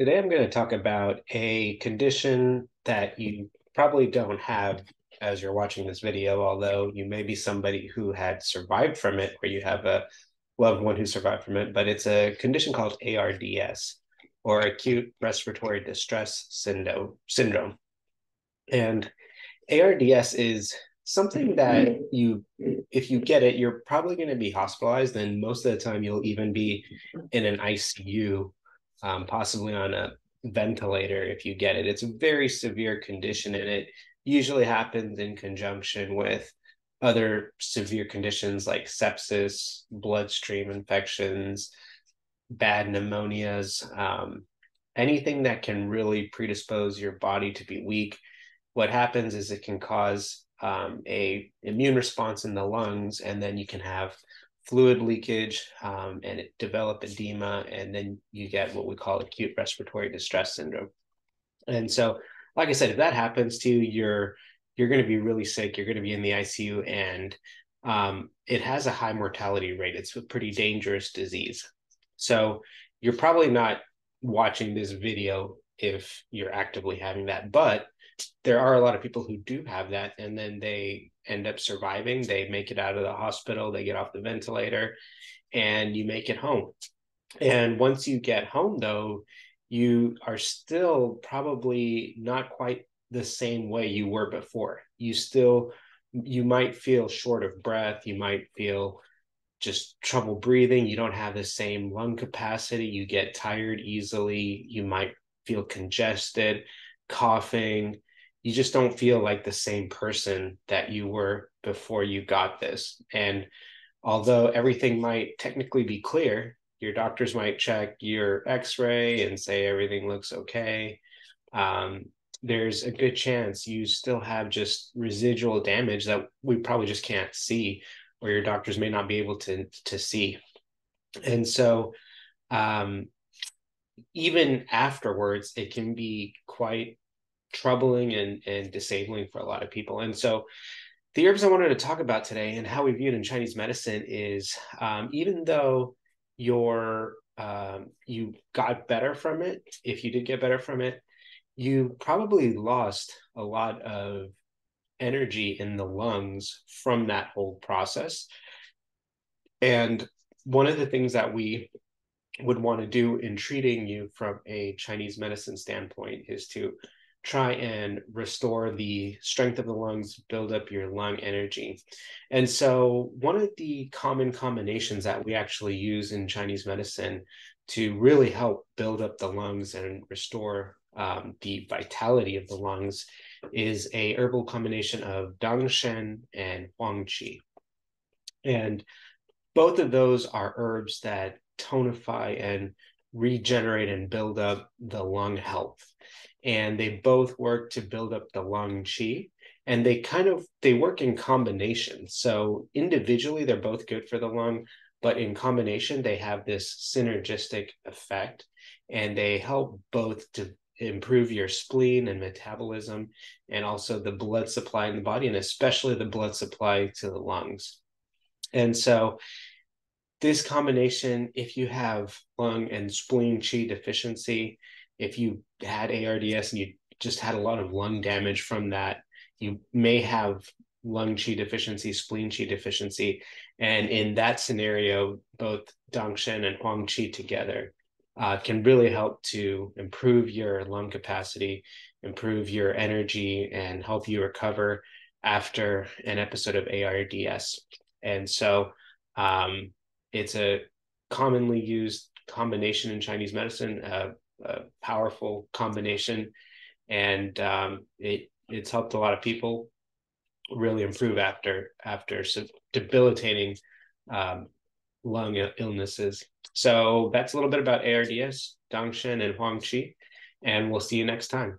Today I'm going to talk about a condition that you probably don't have as you're watching this video, although you may be somebody who had survived from it or you have a loved one who survived from it, but it's a condition called ARDS or acute respiratory distress syndrome. And ARDS is something that you if you get it, you're probably going to be hospitalized and most of the time you'll even be in an ICU um, possibly on a ventilator if you get it. It's a very severe condition, and it usually happens in conjunction with other severe conditions like sepsis, bloodstream infections, bad pneumonias, um, anything that can really predispose your body to be weak. What happens is it can cause um, a immune response in the lungs, and then you can have fluid leakage um, and it develop edema, and then you get what we call acute respiratory distress syndrome. And so, like I said, if that happens to you, you're you're going to be really sick. You're going to be in the ICU, and um, it has a high mortality rate. It's a pretty dangerous disease. So you're probably not watching this video if you're actively having that, but there are a lot of people who do have that and then they end up surviving. They make it out of the hospital they get off the ventilator and you make it home. And once you get home though you are still probably not quite the same way you were before. You still you might feel short of breath you might feel just trouble breathing you don't have the same lung capacity you get tired easily you might feel congested coughing you just don't feel like the same person that you were before you got this. And although everything might technically be clear, your doctors might check your x ray and say everything looks okay. Um, there's a good chance you still have just residual damage that we probably just can't see, or your doctors may not be able to, to see. And so, um, even afterwards, it can be quite troubling and, and disabling for a lot of people. And so the herbs I wanted to talk about today and how we view it in Chinese medicine is um, even though your um, you got better from it, if you did get better from it, you probably lost a lot of energy in the lungs from that whole process. And one of the things that we would want to do in treating you from a Chinese medicine standpoint is to try and restore the strength of the lungs, build up your lung energy. And so, one of the common combinations that we actually use in Chinese medicine to really help build up the lungs and restore um, the vitality of the lungs is a herbal combination of dangshen and huangqi. And both of those are herbs that tonify and regenerate and build up the lung health. And they both work to build up the lung qi and they kind of they work in combination. So individually they're both good for the lung but in combination they have this synergistic effect and they help both to improve your spleen and metabolism and also the blood supply in the body and especially the blood supply to the lungs. And so this combination if you have lung and spleen qi deficiency if you had ARDS and you just had a lot of lung damage from that, you may have lung qi deficiency, spleen qi deficiency. And in that scenario, both Dangshen and Huang Qi together uh, can really help to improve your lung capacity, improve your energy, and help you recover after an episode of ARDS. And so um, it's a commonly used combination in Chinese medicine. Uh, a powerful combination, and um, it it's helped a lot of people really improve after after debilitating um, lung illnesses. So that's a little bit about ARDS, Dangshen, and Huangqi, and we'll see you next time.